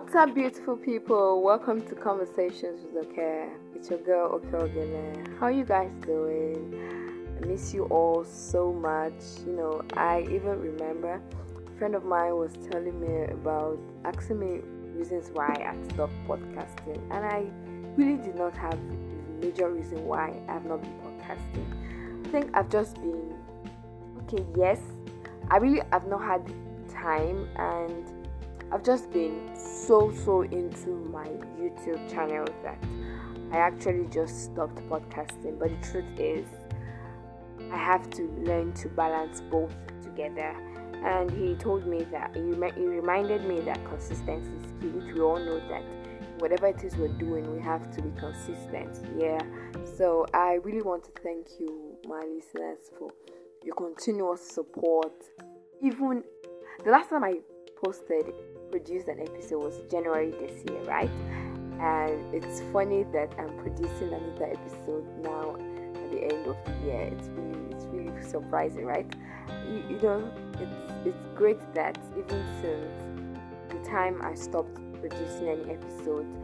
What's up, beautiful people? Welcome to Conversations with Oke. It's your girl Oke Ogene. How you guys doing? I miss you all so much. You know, I even remember a friend of mine was telling me about asking me reasons why I stopped podcasting, and I really did not have a major reason why I have not been podcasting. I think I've just been okay. Yes, I really have not had time and I've just been so so into my YouTube channel that I actually just stopped podcasting. But the truth is, I have to learn to balance both together. And he told me that he, reminded me that consistency is key, which we all know that whatever it is we're doing, we have to be consistent. Yeah. So I really want to thank you, my listeners, for your continuous support. Even the last time I posted produced an episode was January this year, right? And it's funny that I'm producing another episode now at the end of the year. It's really it's really surprising, right? You, you know, it's it's great that even since the time I stopped producing any episodes,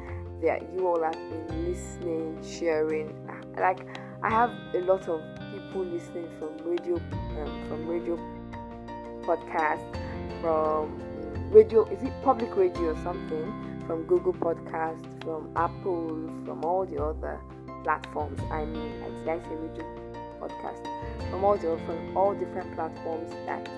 that you all have been listening, sharing. Like I have a lot of people listening from radio, um, from radio podcast, from radio is it public radio or something from Google Podcast, from Apple, from all the other platforms. I mean, did I say radio podcast? From all the from all different platforms that,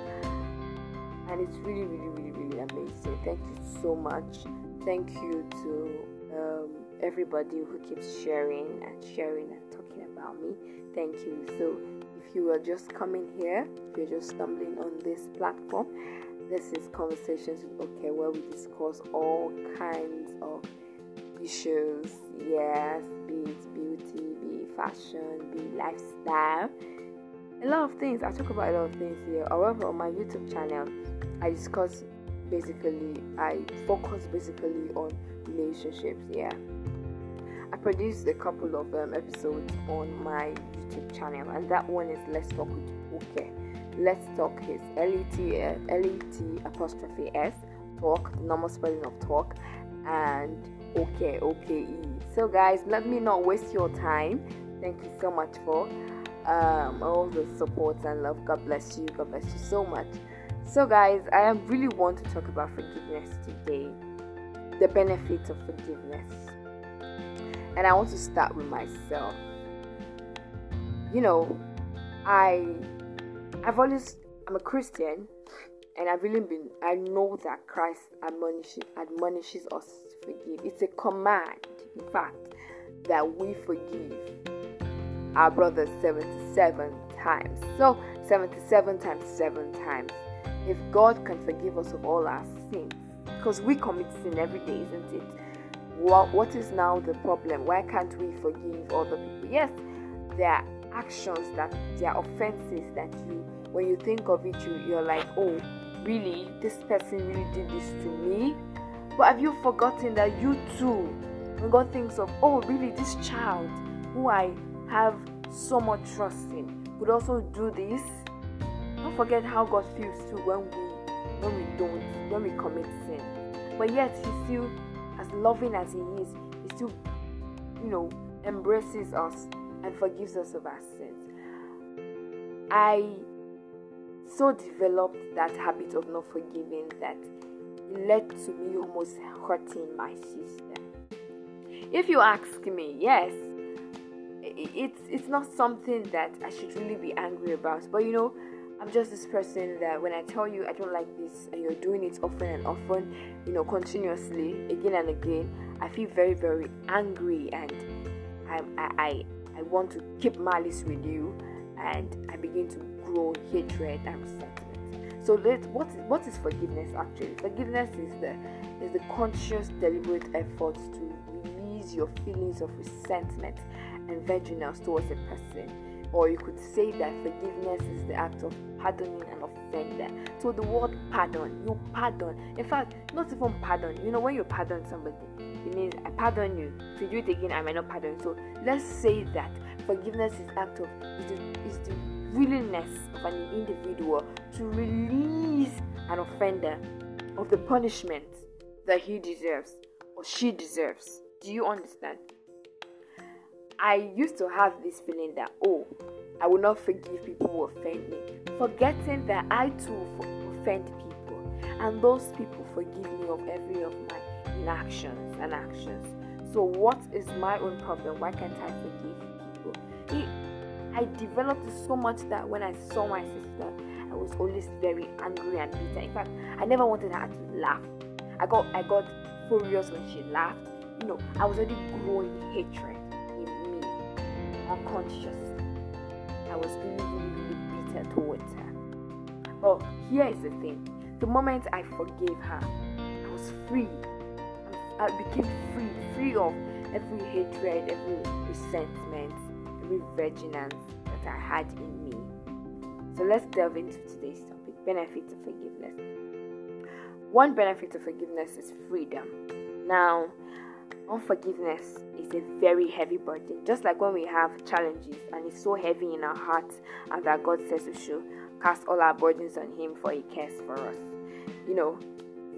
and it's really, really, really, really amazing. Thank you so much. Thank you to um, everybody who keeps sharing and sharing and talking about me. Thank you. So, if you are just coming here, if you're just stumbling on this platform this is Conversations with Oke, where we discuss all kinds of issues. Yes, be it beauty, be it fashion, be it lifestyle. A lot of things. I talk about a lot of things here. However, on my YouTube channel, I discuss basically, I focus basically on relationships. Yeah. I produced a couple of um, episodes on my YouTube channel, and that one is Let's Talk with Oke Let's Talk is L-E-T, L-E-T apostrophe S, talk, the normal spelling of talk, and okay, okay. So guys, let me not waste your time. Thank you so much for um, all the support and love. God bless you. God bless you so much. So guys, I really want to talk about forgiveness today. The benefits of forgiveness. And I want to start with myself. You know, I I've always I'm a Christian and I've really been I know that Christ admonishes admonishes us to forgive. It's a command, in fact, that we forgive our brothers 77 times. So 77 times 7 times. If God can forgive us of all our sins, because we commit sin every day, isn't it? What, what is now the problem? Why can't we forgive other people? Yes, there actions that there are offenses that you when you think of it, you, you're like, oh, really? This person really did this to me? But have you forgotten that you too, when God thinks of, oh, really, this child who I have so much trust in could also do this? Don't forget how God feels too when we when we don't, when we commit sin. But yet He still, as loving as He is, He still, you know, embraces us and forgives us of our sins. I so developed that habit of not forgiving that it led to me almost hurting my sister. If you ask me, yes, it's it's not something that I should really be angry about. But you know, I'm just this person that when I tell you I don't like this and you're doing it often and often, you know, continuously, again and again, I feel very, very angry and I'm I, I want to keep malice with you and I begin to grow hatred and resentment. So let what is what is forgiveness actually? Forgiveness is the is the conscious, deliberate effort to release your feelings of resentment and vengeance towards a person. Or you could say that forgiveness is the act of pardoning an offender. So the word pardon, you pardon. In fact, not even pardon. You know, when you pardon somebody, it means I pardon you. If you do it again, I might not pardon. So let's say that forgiveness is act of is the, is the willingness of an individual to release an offender of the punishment that he deserves or she deserves. Do you understand? I used to have this feeling that, oh, I will not forgive people who offend me, forgetting that I too offend people, and those people forgive me of every of my inactions and actions. So, what is my own problem? Why can't I forgive people? I developed so much that when I saw my sister, I was always very angry and bitter. In fact, I never wanted her to laugh. I got I got furious when she laughed. You know, I was already growing hatred in me, unconscious. I was really, really, really bitter towards her. But here is the thing: the moment I forgave her, I was free. I became free, free of every hatred, every resentment, every virginance that I had in me. So let's delve into today's topic benefits of forgiveness. One benefit of forgiveness is freedom. Now, unforgiveness is a very heavy burden. Just like when we have challenges and it's so heavy in our hearts, and that God says we should cast all our burdens on Him for He cares for us. You know,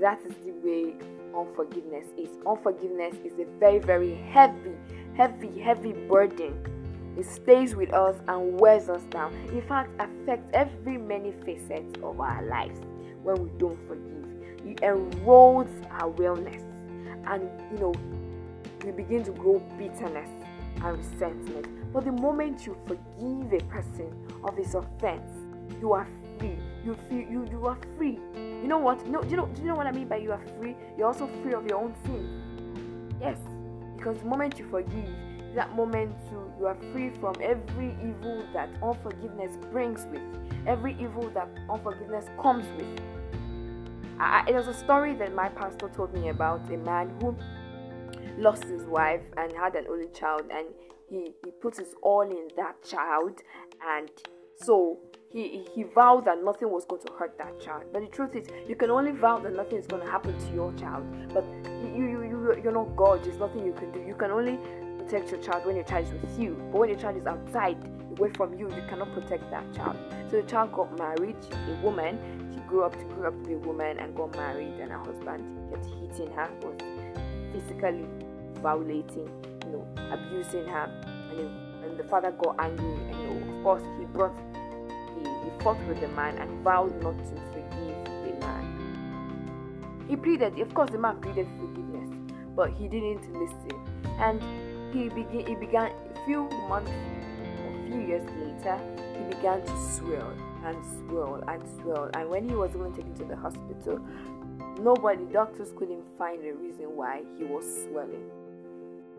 that is the way unforgiveness is. Unforgiveness is a very, very heavy, heavy, heavy burden. It stays with us and wears us down. In fact, affects every many facets of our lives when we don't forgive. It erodes our wellness, and you know, we begin to grow bitterness and resentment. But the moment you forgive a person of his offense, you are free. You feel you you are free. You know what? No, do you know do you know what I mean by you are free? You're also free of your own sin. Yes, because the moment you forgive, that moment you you are free from every evil that unforgiveness brings with, every evil that unforgiveness comes with. I, it was a story that my pastor told me about a man who lost his wife and had an only child, and he, he put his all in that child, and so he, he vowed that nothing was going to hurt that child. But the truth is, you can only vow that nothing is going to happen to your child. But you, you, you, you're not God. There's nothing you can do. You can only protect your child when your child is with you. But when your child is outside, away from you, you cannot protect that child. So the child got married, a woman. She grew up to grew up to be a woman and got married, and her husband kept hitting her, was physically violating, you know, abusing her. And, and the father got angry, and you know, of course, he brought he fought with the man and vowed not to forgive the man. He pleaded, of course, the man pleaded forgiveness, but he didn't listen. And he began, he began a few months, a few years later, he began to swell and swell and swell. And when he was even taken to the hospital, nobody, doctors couldn't find a reason why he was swelling.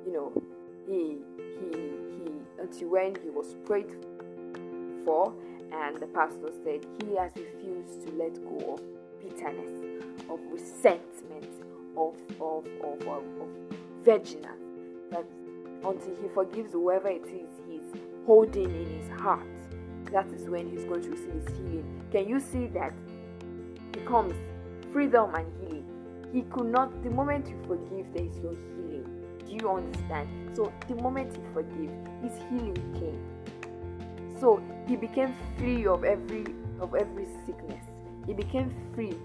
You know, he he he until when he was prayed for and the pastor said he has refused to let go of bitterness, of resentment, of of of, of, of virginance. That until he forgives whoever it is he's holding in his heart, that is when he's going to receive his healing. Can you see that? Becomes freedom and healing. He could not, the moment you forgive, there is your healing. Do you understand? So, the moment you forgive, his healing came. So he became free of every of every sickness. He became free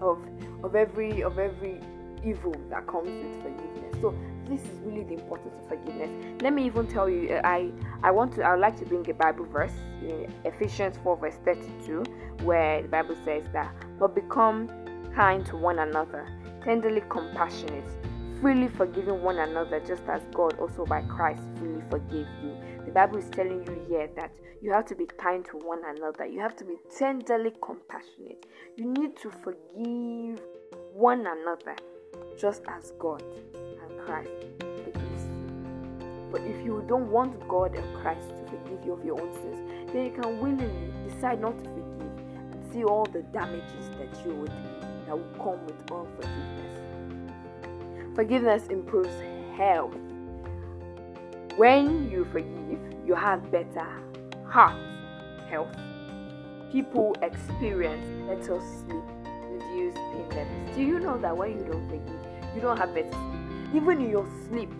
of of every of every evil that comes with forgiveness. So this is really the importance of forgiveness. Let me even tell you, uh, I I want to I would like to bring a Bible verse in Ephesians 4 verse 32, where the Bible says that, but become kind to one another, tenderly compassionate, freely forgiving one another, just as God also by Christ freely forgave you. The Bible is telling you here that you have to be kind to one another, you have to be tenderly compassionate. You need to forgive one another, just as God and Christ forgives. But if you don't want God and Christ to forgive you of your own sins, then you can willingly decide not to forgive and see all the damages that you would that will come with unforgiveness. Forgiveness improves health. When you forgive, you have better heart health. People experience better sleep, reduced pain levels. Do you know that when you don't forgive, you don't have better sleep? Even in your sleep,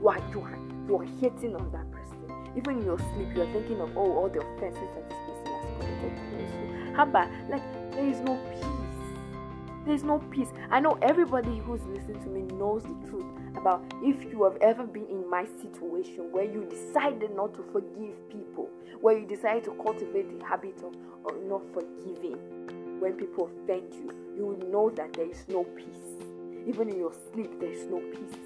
you are, you are, you are hating on that person. Even in your sleep, you are thinking of oh all the offenses that this person has committed against you. How about like there is no peace? There's no peace. I know everybody who's listening to me knows the truth about if you have ever been in my situation where you decided not to forgive people, where you decided to cultivate the habit of, of not forgiving when people offend you, you will know that there is no peace. Even in your sleep, there is no peace.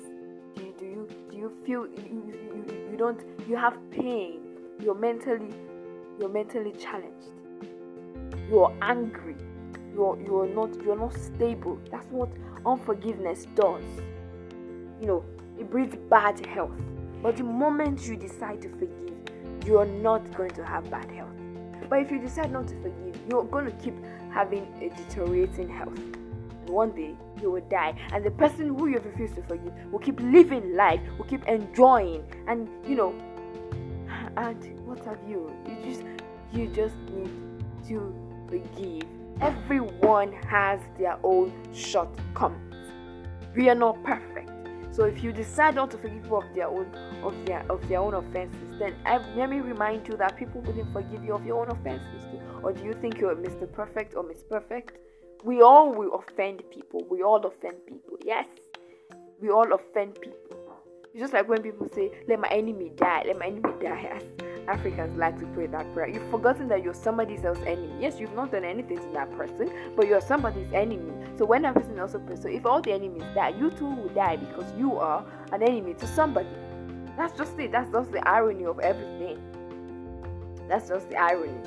Do you do you do you feel you, you, you, you don't you have pain? You're mentally you're mentally challenged. You're angry. You're you're not you're not stable. That's what unforgiveness does. You know, it breeds bad health. But the moment you decide to forgive, you're not going to have bad health. But if you decide not to forgive, you're going to keep having a deteriorating health. And one day you will die. And the person who you refuse to forgive will keep living life, will keep enjoying, and you know. And what have you? You just you just need to forgive. Everyone has their own shortcomings. We are not perfect. So if you decide not to forgive people of their own of their of their own offenses, then I, let me remind you that people wouldn't forgive you of your own offenses too. Or do you think you're Mr. Perfect or Miss Perfect? We all will offend people. We all offend people. Yes, we all offend people. It's just like when people say, "Let my enemy die. Let my enemy die." Africans like to pray that prayer. You've forgotten that you're somebody else's enemy. Yes, you've not done anything to that person, but you're somebody's enemy. So when that person also prays, so if all the enemies die, you too will die because you are an enemy to somebody. That's just it. That's just the irony of everything. That's just the irony.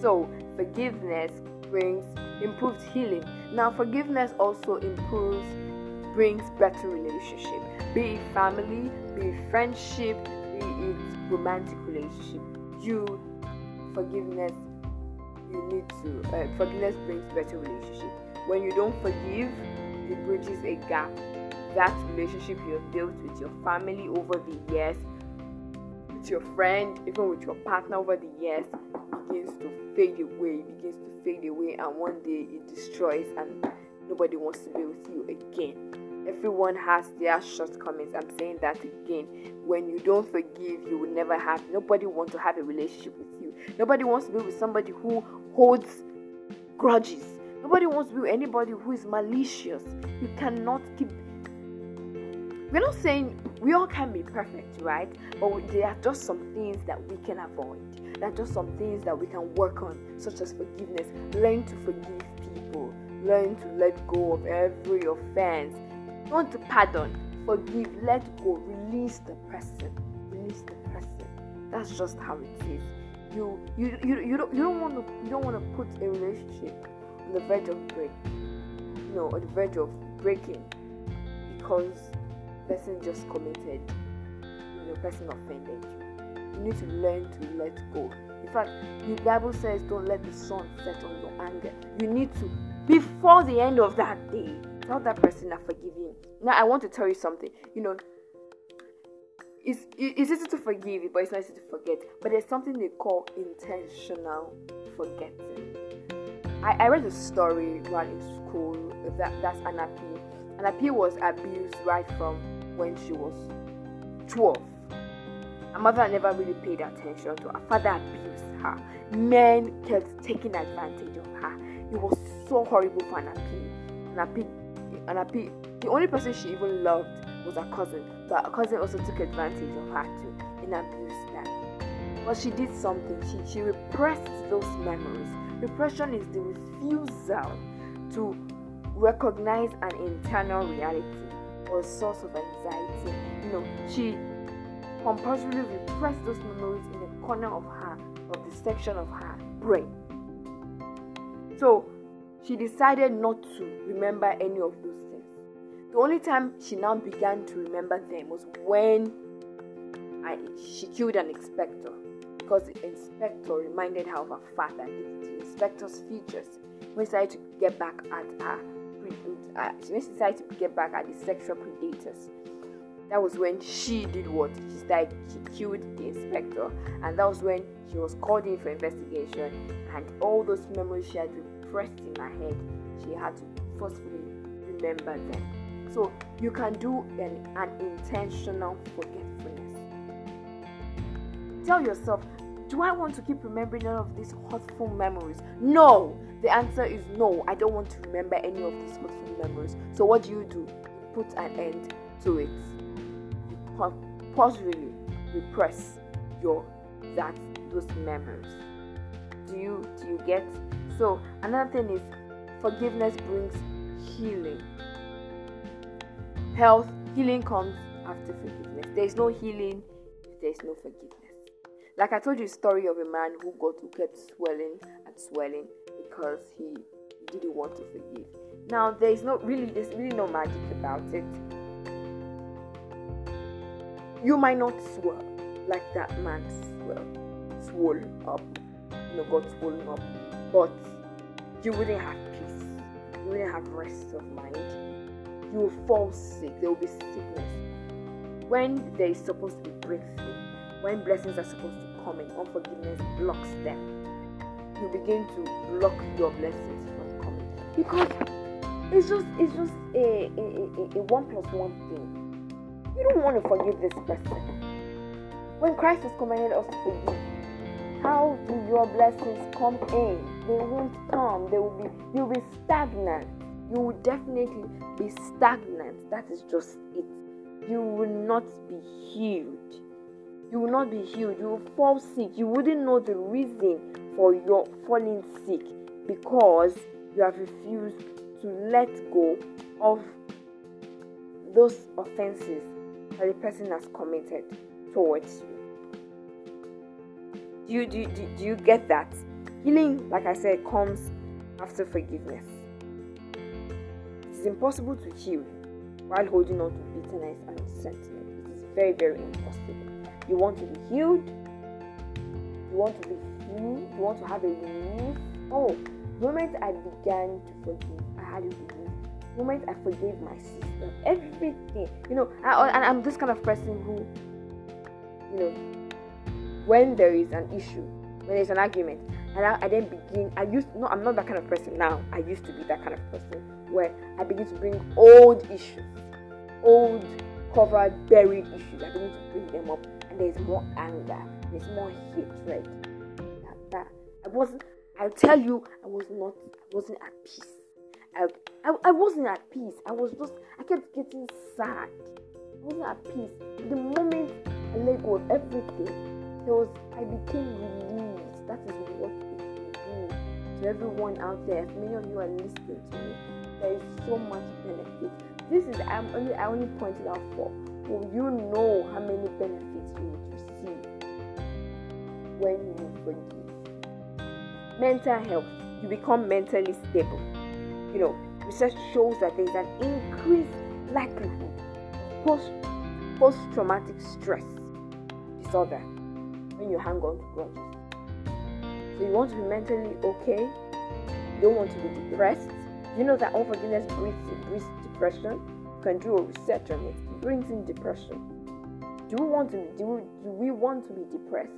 So forgiveness brings improved healing. Now forgiveness also improves brings better relationship. Be it family, be it friendship, be it romantic relationship. You forgiveness you need to uh, forgiveness brings better relationship. When you don't forgive, it bridges a gap. That relationship you have built with your family over the years, with your friend, even with your partner over the years, begins to fade away, It begins to fade away, and one day it destroys, and nobody wants to be with you again. Everyone has their shortcomings. I'm saying that again. When you don't forgive, you will never have. Nobody wants to have a relationship with you. Nobody wants to be with somebody who holds grudges. Nobody wants to be with anybody who is malicious. You cannot keep. We're not saying we all can be perfect, right? But there are just some things that we can avoid. There are just some things that we can work on, such as forgiveness. Learn to forgive people. Learn to let go of every offense. Don't pardon, forgive, let go, release the person. Release the person. That's just how it is. You you you, you don't you don't want to you don't want to put a relationship on the verge of break. Know, on the verge of breaking because the person just committed. You know, person offended you. You need to learn to let go. In fact, the Bible says, "Don't let the sun set on your anger." You need to, before the end of that day, tell that person I forgive you. Now, I want to tell you something. You know, it's, it's easy to forgive, but it's not easy to forget. But there's something they call intentional forgetting. I, I read a story while in school that that's. Anna P was abused right from when she was 12. Her mother never really paid attention to her. Father abused her. Men kept taking advantage of her. It was so horrible for Anna P. Anna P. Anna P. The only person she even loved was her cousin, but her cousin also took advantage of her too and abused her. But she did something. She she repressed those memories. Repression is the refusal to recognize an internal reality or a source of anxiety. You know, she compulsively repressed those memories in a corner of her, of the section of her brain. So she decided not to remember any of those things. The only time she now began to remember them was when I, she killed an inspector because the inspector reminded her of her father, the, the inspector's features. When she decided to get back at her, uh, when she decided to get back at the sexual predators, that was when she did what? She started, she killed the inspector, and that was when she was called in for investigation, and all those memories she had repressed in her head, she had to forcefully remember them. So you can do an, an intentional forgetfulness. Tell yourself, do I want to keep remembering all of these hurtful memories? No. The answer is no. I don't want to remember any of these hurtful memories. So what do you do? Put an end to it. Possibly repress your that those memories. Do you do you get? So another thing is forgiveness brings healing. Health healing comes after forgiveness. There is no healing if there is no forgiveness. Like I told you, story of a man who got who kept swelling and swelling because he didn't want to forgive. Now there is no really there's really no magic about it. You might not swell like that man swell, swollen up, you know, got swollen up, but you wouldn't have peace. You wouldn't have rest of mind. You will fall sick. There will be sickness. When there is supposed to be breakthrough, when blessings are supposed to come in, unforgiveness blocks them. You begin to block your blessings from coming because it's just it's just a, a, a, a one plus one thing. You don't want to forgive this person. When Christ has commanded us to forgive, how do your blessings come in? They won't come. They will be you'll be stagnant. You will definitely be stagnant. That is just it. You will not be healed you will not be healed. You will fall sick. You wouldn't know the reason for your falling sick because you have refused to let go of those offenses that the person has committed towards you. Do you, do, you, do you get that? Healing, like I said, comes after forgiveness. It is impossible to heal while holding on to bitterness and resentment. It is very, very impossible. You want to be healed. You want to be free. You want to have a relief. Oh, the moment I began to forgive, I had a relief. The moment I forgave my sister, everything. You know, I, and I'm this kind of person who, you know, when there is an issue, when there's an argument, and I, I, then begin. I used no, I'm not that kind of person now. I used to be that kind of person where I begin to bring old issues, old covered, buried issues. I begin to bring them up and there's more anger, there's more hatred. That, that I wasn't. I'll tell you, I was not. I wasn't at peace. I, I, I wasn't at peace. I was just. I kept getting sad. I wasn't at peace. The moment I let go of everything, there was. I became relieved. That is what it do to everyone out there. Many of you are listening to me, there is so much benefit. This is I'm only I only pointed out for will you know how many benefits you would receive when you forgive? Mental health, you become mentally stable. You know, research shows that there is an increased likelihood of post post traumatic stress disorder when you hang on to grudges. So you want to be mentally okay. You don't want to be depressed. You know that unforgiveness breeds, breeds depression. You can do a research on it It brings in depression. Do we want to do, do we want to be depressed?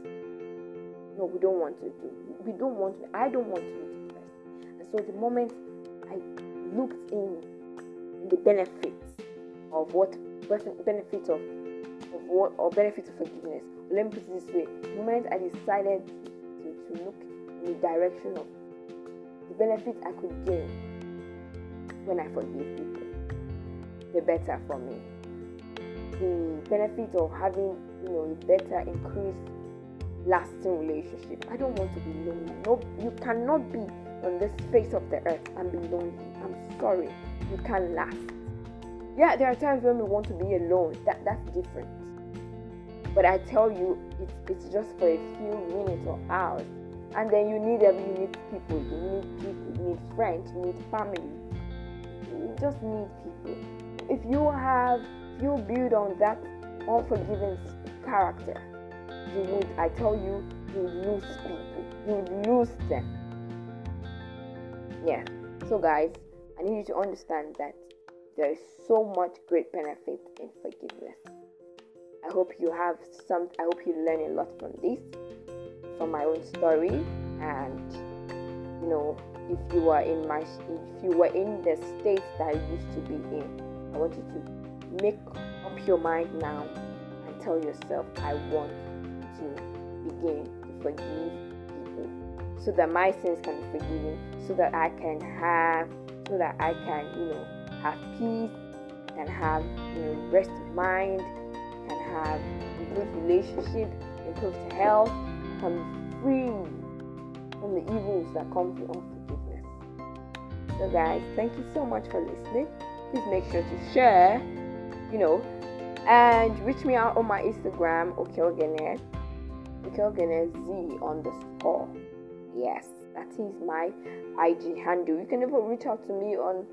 No, we don't want to do. We don't want to. I don't want to be depressed. And so the moment I looked in, in the benefits of what benefit of of what or benefit of forgiveness. Let me put it this way: the moment I decided to, to look in the direction of the benefits I could gain when I forgive people, the better for me. The benefit of having you know a better increased lasting relationship. I don't want to be lonely. No you cannot be on this face of the earth and be lonely. I'm sorry. You can't last. Yeah there are times when we want to be alone. That that's different but i tell you it's, it's just for a few minutes or hours and then you need every you need people you need people you need friends you need family you just need people if you have if you build on that unforgiving character, you would, I tell you, you lose people. You lose them. Yeah. So, guys, I need you to understand that there is so much great benefit in forgiveness. I hope you have some, I hope you learn a lot from this, from my own story, and you know, if you are in my, if you were in the state that I used to be in, I want you to make up your mind now and tell yourself, I want to begin to forgive people so that my sins can be forgiven, so that I can have, so that I can, you know, have peace, and have, you know, rest of mind, have improved relationship, improved health, can be free from the evils that come from unforgiveness. So, guys, thank you so much for listening. Please make sure to share, you know, and reach me out on my Instagram, Okeogene, Okeogene Z underscore. Yes, that is my IG handle. You can even reach out to me on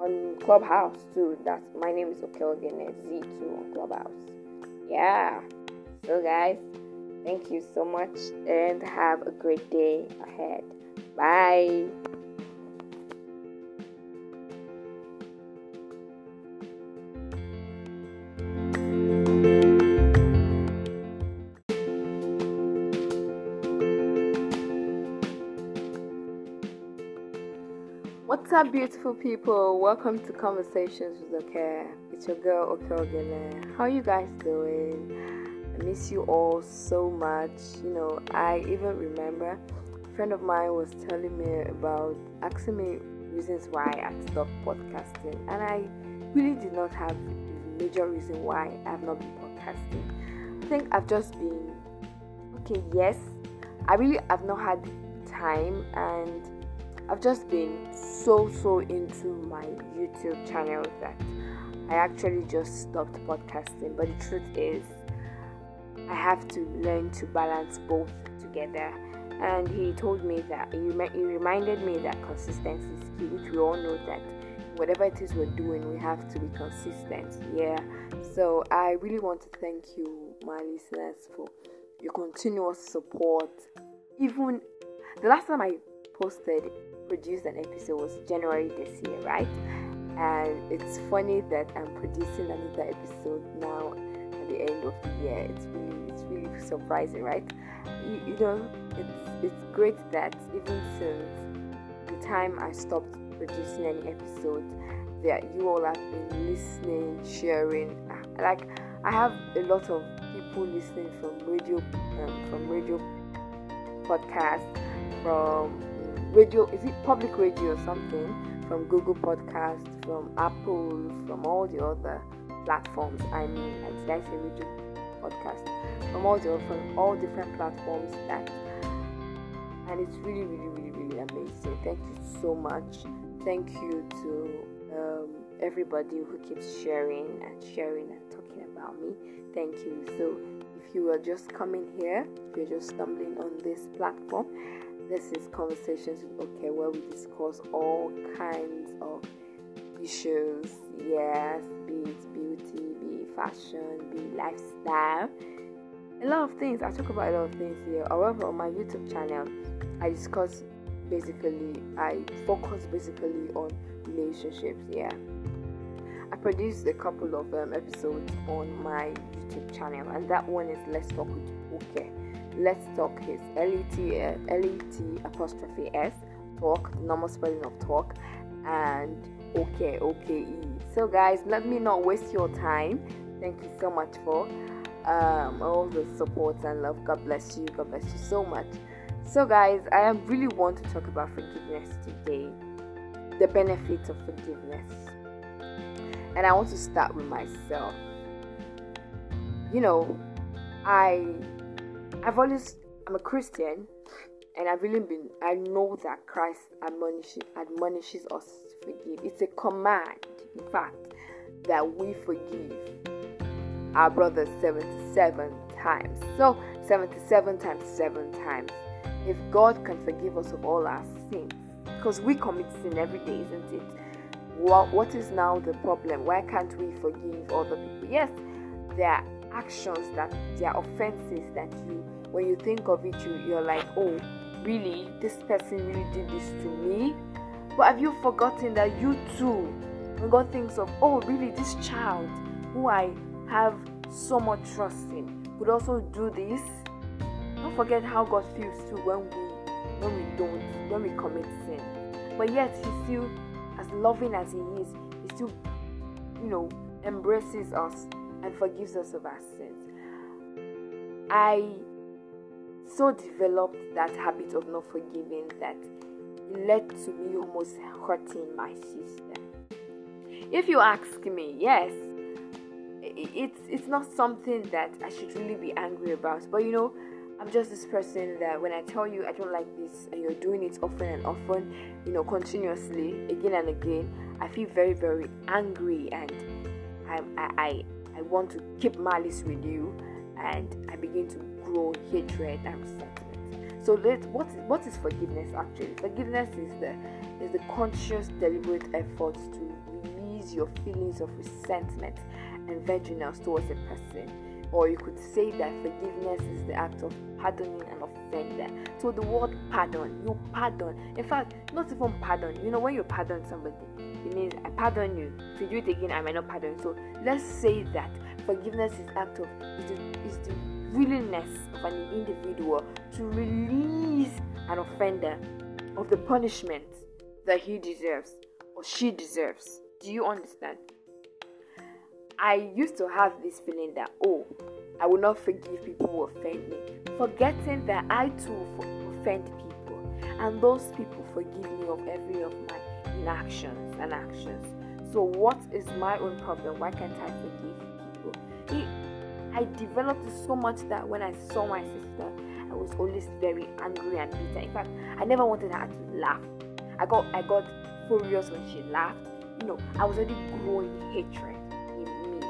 on Clubhouse too. That's my name is Okeogene Z2 on Clubhouse. Yeah. So guys, thank you so much and have a great day ahead. Bye. What's up, beautiful people? Welcome to Conversations with Oke. It's your girl Oke How you guys doing? I miss you all so much. You know, I even remember a friend of mine was telling me about asking me reasons why I stopped podcasting, and I really did not have a major reason why I have not been podcasting. I think I've just been okay. Yes, I really have not had time and I've just been so so into my YouTube channel that I actually just stopped podcasting. But the truth is, I have to learn to balance both together. And he told me that he, reminded me that consistency is key, which we all know that whatever it is we're doing, we have to be consistent. Yeah. So I really want to thank you, my listeners, for your continuous support. Even the last time I posted produced an episode was January this year, right? And it's funny that I'm producing another episode now at the end of the year. It's really, it's really surprising, right? You, you know, it's it's great that even since the time I stopped producing any episode, that you all have been listening, sharing. Like I have a lot of people listening from radio, um, from radio podcast, from radio is it public radio or something from google podcast from apple from all the other platforms. I mean did i say radio podcast? From all the from all different platforms that and it's really really really really amazing. Thank you so much. Thank you to um, everybody who keeps sharing and sharing and talking about me. Thank you. So if you are just coming here if you're just stumbling on this platform this is Conversations with Oke, where we discuss all kinds of issues. Yes, be it beauty, be it fashion, be it lifestyle. A lot of things. I talk about a lot of things here. However, on my YouTube channel, I discuss basically, I focus basically on relationships. Yeah. I produced a couple of um, episodes on my YouTube channel, and that one is Let's Talk with Oke Let's Talk is L-E-T, L-E-T apostrophe S, talk, normal spelling of talk, and okay, okay. So guys, let me not waste your time. Thank you so much for um, all the support and love. God bless you. God bless you so much. So guys, I really want to talk about forgiveness today. The benefits of forgiveness. And I want to start with myself. You know, I I've always I'm a Christian and I've really been I know that Christ admonishes admonishes us to forgive. It's a command, in fact, that we forgive our brothers 77 times. So 77 times 7 times. If God can forgive us of all our sins, because we commit sin every day, isn't it? What, what is now the problem? Why can't we forgive other people? Yes, there actions that they are offenses that you. When you think of it you, you're like oh really? This person really did this to me? But have you forgotten that you too when god thinks of oh really this child who i have so much trust in could also do this? Don't forget how god feels too when we when we don't when we commit sin. But yet he still as loving as he is he still you know embraces us and forgives us of our sins. I so developed that habit of not forgiving that led to me almost hurting my sister. If you ask me, yes, it's it's not something that I should really be angry about. But you know, I'm just this person that when I tell you I don't like this and you're doing it often and often, you know, continuously, again and again, I feel very, very angry and I I I want to keep malice with you and I begin to grow hatred and resentment. So what is, what is forgiveness actually? Forgiveness is the is the conscious, deliberate effort to release your feelings of resentment and vengeance towards a person. Or you could say that forgiveness is the act of pardoning an offender. So the word pardon, you pardon. In fact, not even pardon. You know, when you pardon somebody, it means I pardon you. If you do it again, I might not pardon. So let's say that forgiveness is act of is the, is the willingness of an individual to release an offender of the punishment that he deserves or she deserves. Do you understand? I used to have this feeling that, oh, I will not forgive people who offend me, forgetting that I too offend people, and those people forgive me of every of my inactions and actions. So, what is my own problem? Why can't I forgive people? It, I developed so much that when I saw my sister, I was always very angry and bitter. In fact, I never wanted her to laugh. I got I got furious when she laughed. You know, I was already growing hatred in me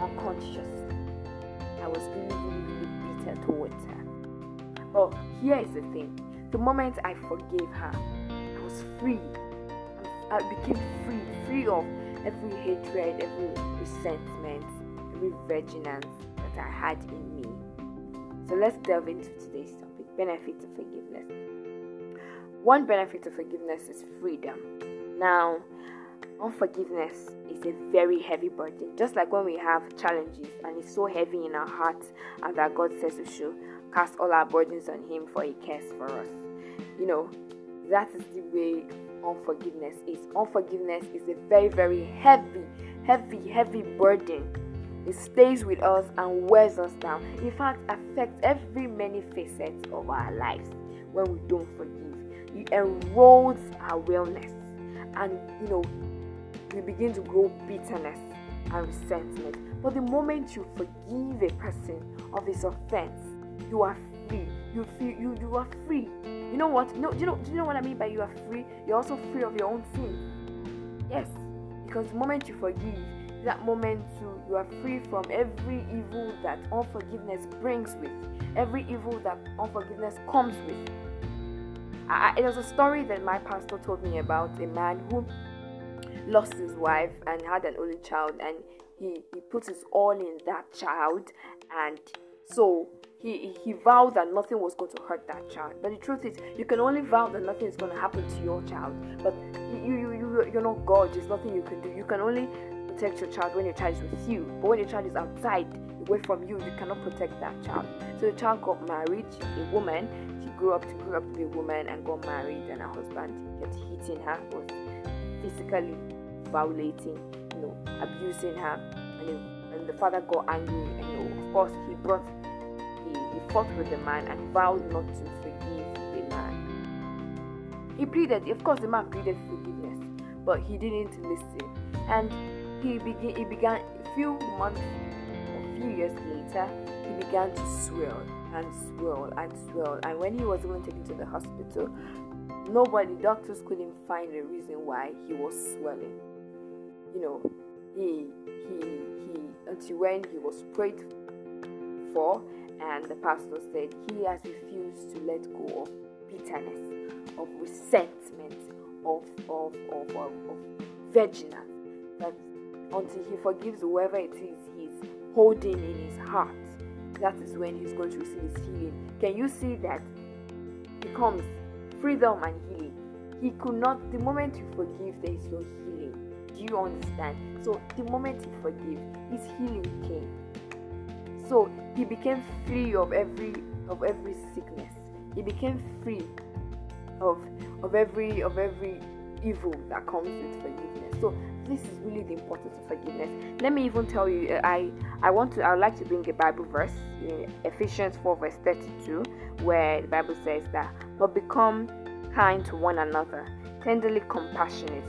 unconscious. I was really, really bitter towards her. But here is the thing the moment I forgave her, I was free. I became free, free of every hatred, every resentment, every vigilance that I had in me. So let's delve into today's topic benefits of forgiveness. One benefit of forgiveness is freedom. Now, Unforgiveness is a very heavy burden. Just like when we have challenges and it's so heavy in our hearts, and that God says we should cast all our burdens on Him for He cares for us. You know, that is the way unforgiveness is. Unforgiveness is a very, very heavy, heavy, heavy burden. It stays with us and wears us down. In fact, affects every many facets of our lives when we don't forgive. It erodes our wellness and you know we begin to grow bitterness and resentment. But the moment you forgive a person of his offense, you are free. You feel you you are free. You know what? You know, do you know do you know what I mean by you are free? You're also free of your own sin. Yes. Because the moment you forgive, that moment you, you are free from every evil that unforgiveness brings with, every evil that unforgiveness comes with. I, it was a story that my pastor told me about a man who lost his wife and had an only child and he, he put his all in that child and so he, he vowed that nothing was going to hurt that child. But the truth is, you can only vow that nothing is going to happen to your child. But you, you, you, you're not God. There's nothing you can do. You can only protect your child when your child is with you. But when your child is outside, away from you, you cannot protect that child. So the child got married, a woman. She grew up to grow up to be a woman and got married, and her husband kept hitting her, was physically violating, you know, abusing her, and, and the father got angry, and of course he brought, he, fought with the man and vowed not to forgive the man. He pleaded, of course, the man pleaded forgiveness, but he didn't listen, and he began, he began a few months, a few years later, he began to swell and swell and swell, and when he was even taken to the hospital, nobody doctors couldn't find a reason why he was swelling. You know, he he he until when he was prayed for, and the pastor said he has refused to let go of bitterness, of resentment, of of of of, of vigilance. That until he forgives whoever it is he's holding in his heart, that is when he's going to receive his healing. Can you see that? Becomes freedom and healing. He could not. The moment you forgive, there is your healing do you understand? So the moment he forgave, his healing came. So he became free of every of every sickness. He became free of of every of every evil that comes with forgiveness. So this is really the importance of forgiveness. Let me even tell you, uh, I I want to I would like to bring a Bible verse in Ephesians 4 verse 32, where the Bible says that, but become kind to one another, tenderly compassionate,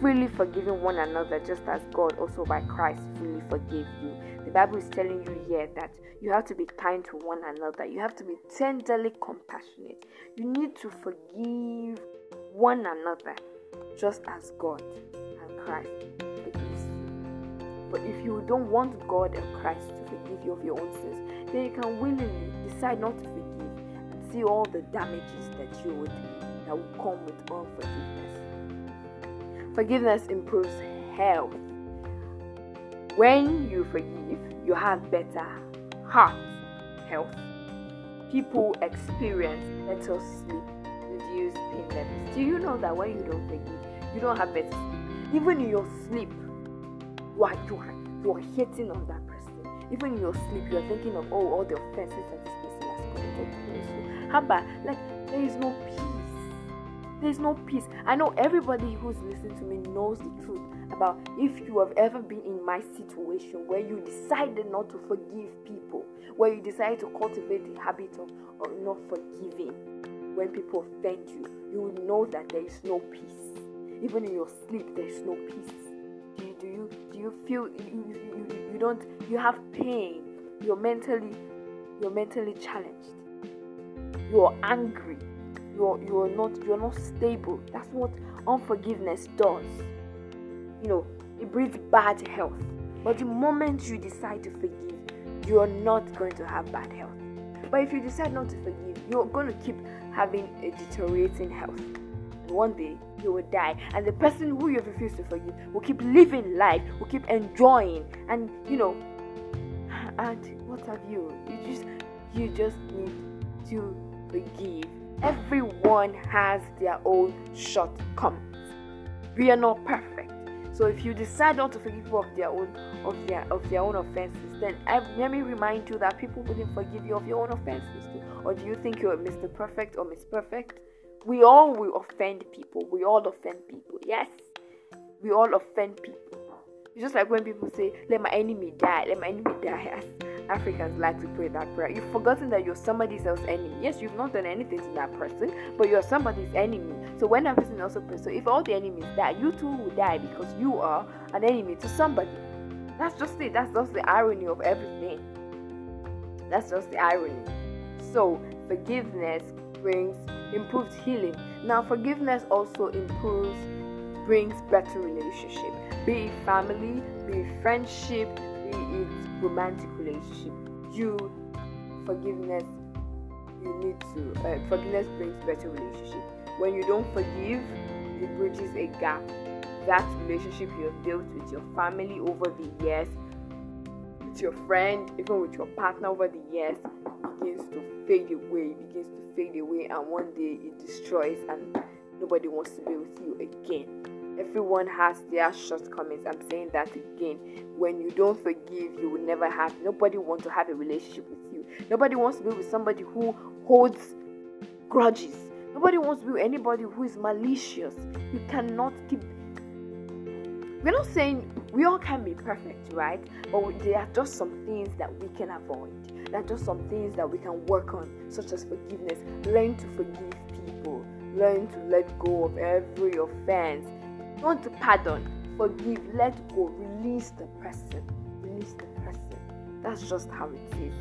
freely forgiving one another, just as God also by Christ freely forgave you. The Bible is telling you here that you have to be kind to one another, you have to be tenderly compassionate, you need to forgive one another, just as God and Christ forgives you. But if you don't want God and Christ to forgive you of your own sins, then you can willingly decide not to forgive and see all the damages that you would that will come with unforgiveness. Forgiveness improves health. When you forgive, you have better heart health. People experience better sleep, reduced pain levels. Do you know that when you don't forgive, you don't have better sleep? Even in your sleep, you are, you are, you are hating on that person. Even in your sleep, you are thinking of oh, all the offenses that this person has committed against you. How about like there is no peace? There's no peace. I know everybody who's listening to me knows the truth about if you have ever been in my situation where you decided not to forgive people, where you decided to cultivate the habit of, of not forgiving when people offend you, you will know that there is no peace. Even in your sleep, there is no peace. Do you do you, do you feel you, you, you, you don't you have pain? You're mentally you're mentally challenged. You're angry you're you're not you're not stable. That's what unforgiveness does. You know, it breeds bad health. But the moment you decide to forgive, you're not going to have bad health. But if you decide not to forgive, you're going to keep having a deteriorating health. And one day you will die. And the person who you refuse to forgive will keep living life, will keep enjoying. And you know, and what have you? You just you just need to forgive Everyone has their own shortcomings. We are not perfect. So if you decide not to forgive people of their own of their of their own offenses, then let me remind you that people wouldn't forgive you of your own offenses too. Or do you think you're Mr. Perfect or Miss Perfect? We all will offend people. We all offend people. Yes, we all offend people. It's just like when people say, "Let my enemy die. Let my enemy die." Africans like to pray that prayer. You've forgotten that you're somebody else's enemy. Yes, you've not done anything to that person, but you're somebody's enemy. So when that person also prays, so if all the enemies die, you too will die because you are an enemy to somebody. That's just it. That's just the irony of everything. That's just the irony. So forgiveness brings improved healing. Now forgiveness also improves brings better relationship. Be it family, be it friendship, be it romantic relationship you forgiveness you need to uh, forgiveness brings better relationship. When you don't forgive it bridges a gap. That relationship you have built with your family over the years with your friend even with your partner over the years begins to fade away begins to fade away and one day it destroys and nobody wants to be with you again Everyone has their shortcomings. I'm saying that again. When you don't forgive, you will never have. Nobody wants to have a relationship with you. Nobody wants to be with somebody who holds grudges. Nobody wants to be with anybody who is malicious. You cannot keep. We're not saying we all can be perfect, right? But there are just some things that we can avoid. There are just some things that we can work on, such as forgiveness. Learn to forgive people. Learn to let go of every offense want to pardon, forgive, let go, release the person. Release the person. That's just how it is.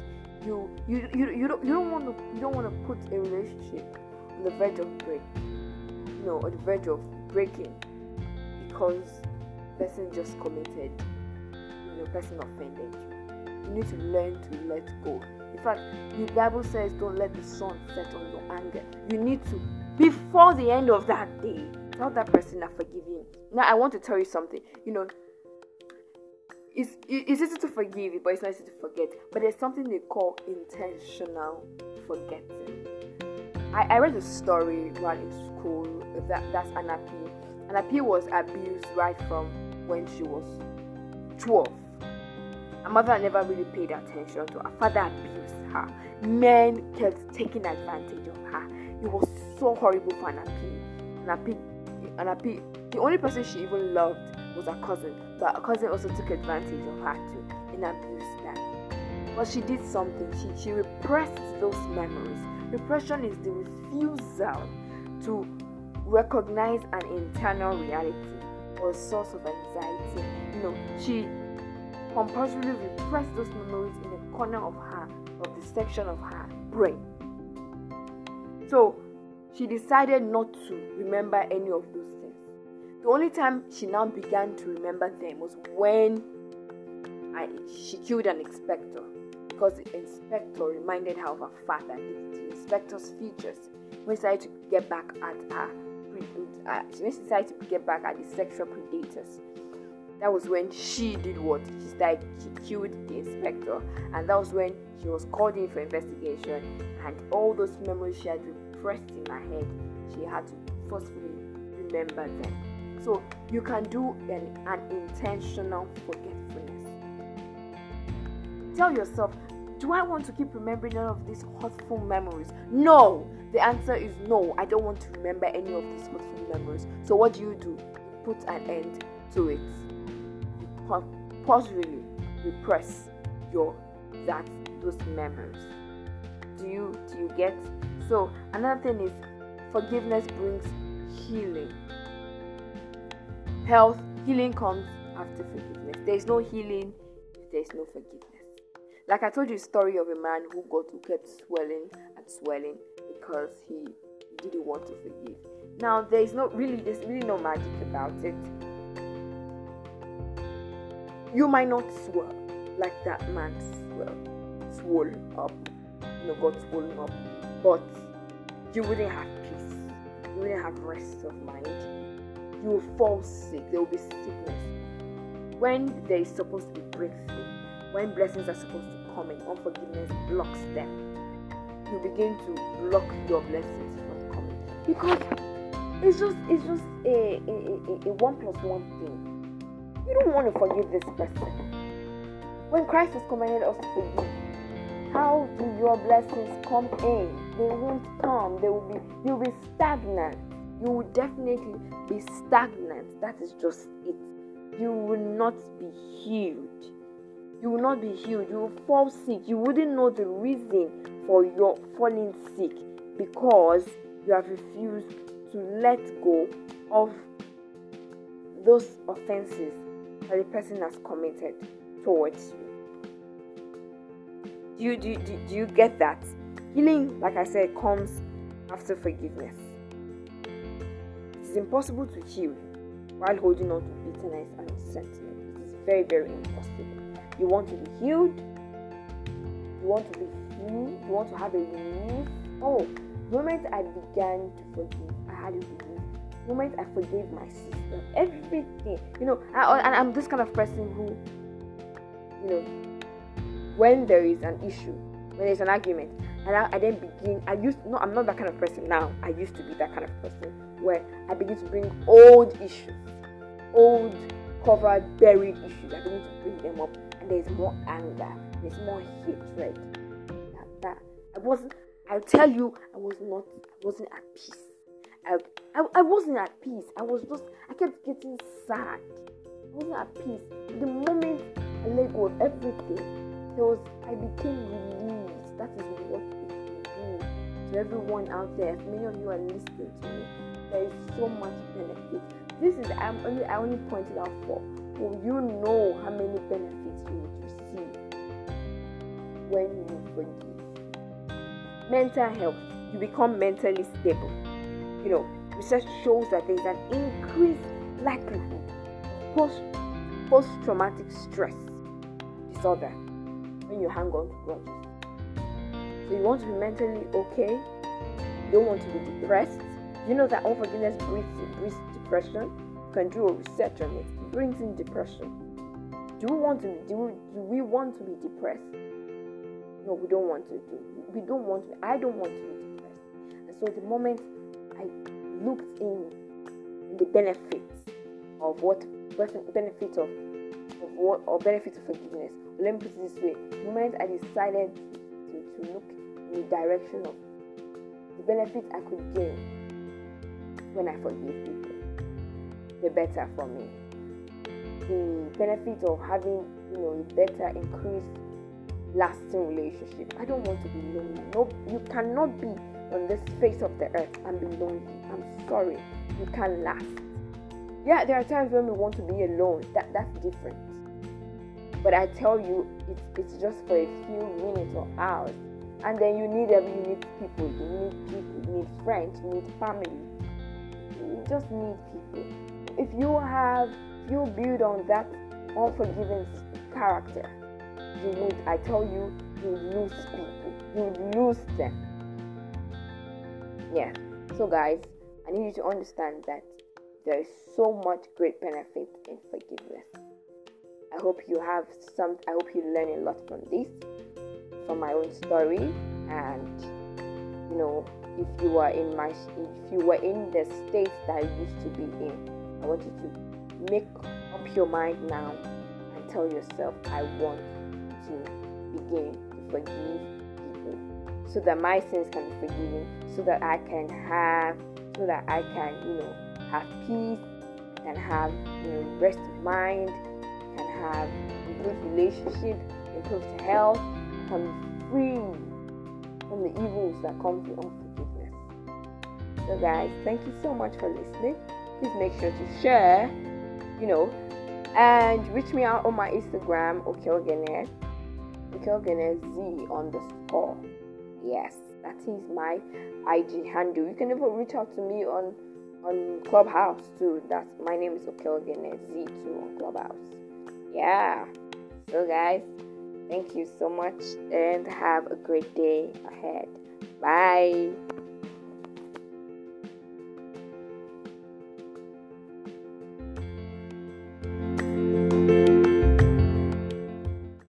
You you you, you don't you don't want to you don't want to put a relationship on the verge of break. Know, on the verge of breaking because the person just committed, you know, person offended you. You need to learn to let go. In fact, the Bible says, "Don't let the sun set on your anger." You need to, before the end of that day, tell that person I forgive him. Now I want to tell you something. You know, it's it's easy to forgive, but it's not easy to forget. But there's something they call intentional forgetting. I, I read a story while in school that that's. Anna P was abused right from when she was 12. Her mother never really paid attention to her. Father abused her. Men kept taking advantage of her. It was so horrible for Anna P. And Anna P, the only person she even loved was her cousin, but her cousin also took advantage of her too and abused her. But she did something. She she repressed those memories. Repression is the refusal to recognize an internal reality or a source of anxiety. You know, she compulsively repressed those memories in a corner of her, of the section of her brain. So she decided not to remember any of those things. The only time she now began to remember them was when I, she killed an inspector because the inspector reminded her of her father, the, the inspector's features. When she decided to get back at her, uh, she decided to get back at the sexual predators. That was when she did what? She started, she killed the inspector, and that was when she was called in for investigation, and all those memories she had repressed in her head, she had to forcefully remember them. So you can do an, an intentional forgetfulness. Tell yourself, do I want to keep remembering all of these hurtful memories? No. The answer is no. I don't want to remember any of these hurtful memories. So what do you do? Put an end to it. You positively repress your that those memories. Do you do you get? So another thing is forgiveness brings healing. Health healing comes after forgiveness. There is no healing if there is no forgiveness. Like I told you, story of a man who got who kept swelling and swelling because he didn't want to forgive. Now there is no really there's really no magic about it. You might not swell like that man swell, swollen up, you know, got swollen up, but you wouldn't have peace. You wouldn't have rest of mind. You will fall sick. There will be sickness. When there is supposed to be breakthrough, when blessings are supposed to come in, unforgiveness blocks them. You begin to block your blessings from coming because it's just it's just a, a, a, a one plus one thing. You don't want to forgive this person. When Christ has commanded us to forgive, how do your blessings come in? They won't come. They will be you'll be stagnant. You will definitely be stagnant. That is just it. You will not be healed you will not be healed. You will fall sick. You wouldn't know the reason for your falling sick because you have refused to let go of those offenses that the person has committed towards you. Do you, do, do, do you get that? Healing, like I said, comes after forgiveness. It is impossible to heal while holding on to bitterness and resentment. It is very, very impossible. You want to be healed. You want to be free. You want to have a relief. Oh, the moment I began to forgive, I had a relief. The moment I forgave my sister, everything. You know, I, and I'm this kind of person who, you know, when there is an issue, when there's an argument, and I, I, then begin. I used no, I'm not that kind of person now. I used to be that kind of person where I begin to bring old issues, old covered, buried issues. I begin to bring them up and there's more anger, there's more hatred. That, that I wasn't. I'll tell you, I was not. I wasn't at peace. I, I, I wasn't at peace. I was just. I kept getting sad. I wasn't at peace. The moment I let go of everything, there was. I became released. That is what it will do to everyone out there. As many of you are listening to me, there is so much benefit. This is I'm only I only pointed out for will you know how many benefits you would receive when you forgive? Mental health, you become mentally stable. You know, research shows that there's an increased likelihood of post post traumatic stress disorder when you hang on to grudges. So you want to be mentally okay. You don't want to be depressed. You know that unforgiveness breeds, breeds depression. You can do a research on it brings in depression. Do we want to do we, do we want to be depressed? No, we don't want to do. We don't want to. I don't want to be depressed. And so the moment I looked in, in the benefits of what benefits of of what or benefits of forgiveness. Let me put it this way: the moment I decided to, to look in the direction of the benefit I could gain when I forgive people, the better for me. the benefit of having you know a better increased lasting relationship. I don't want to be lonely. No, you cannot be on this face of the earth and be lonely. I'm sorry, you can't last. Yeah, there are times when we want to be alone. That that's different. But I tell you, it's it's just for a few minutes or hours, and then you need every you need people. You need people. You need friends. You need family. You just need people. If you have, if you build on that unforgiving character, you would. I tell you, you lose people. You lose them. Yeah. So guys, I need you to understand that there is so much great benefit in forgiveness. I hope you have some I hope you learn a lot from this from my own story. And you know if you are in my if you were in the state that I used to be in I want you to make up your mind now and tell yourself I want to begin to forgive people so that my sins can be forgiven so that I can have so that I can you know have peace and have you know rest of mind have improved relationship, improved health, can be free from the evils that come from unforgiveness. So, guys, thank you so much for listening. Please make sure to share, you know, and reach me out on my Instagram, Okeogene, Okeogene Z underscore. Yes, that is my IG handle. You can even reach out to me on on Clubhouse too. That's my name is Okeogene Z2 on Clubhouse yeah. So, guys, thank you so much and have a great day ahead. Bye.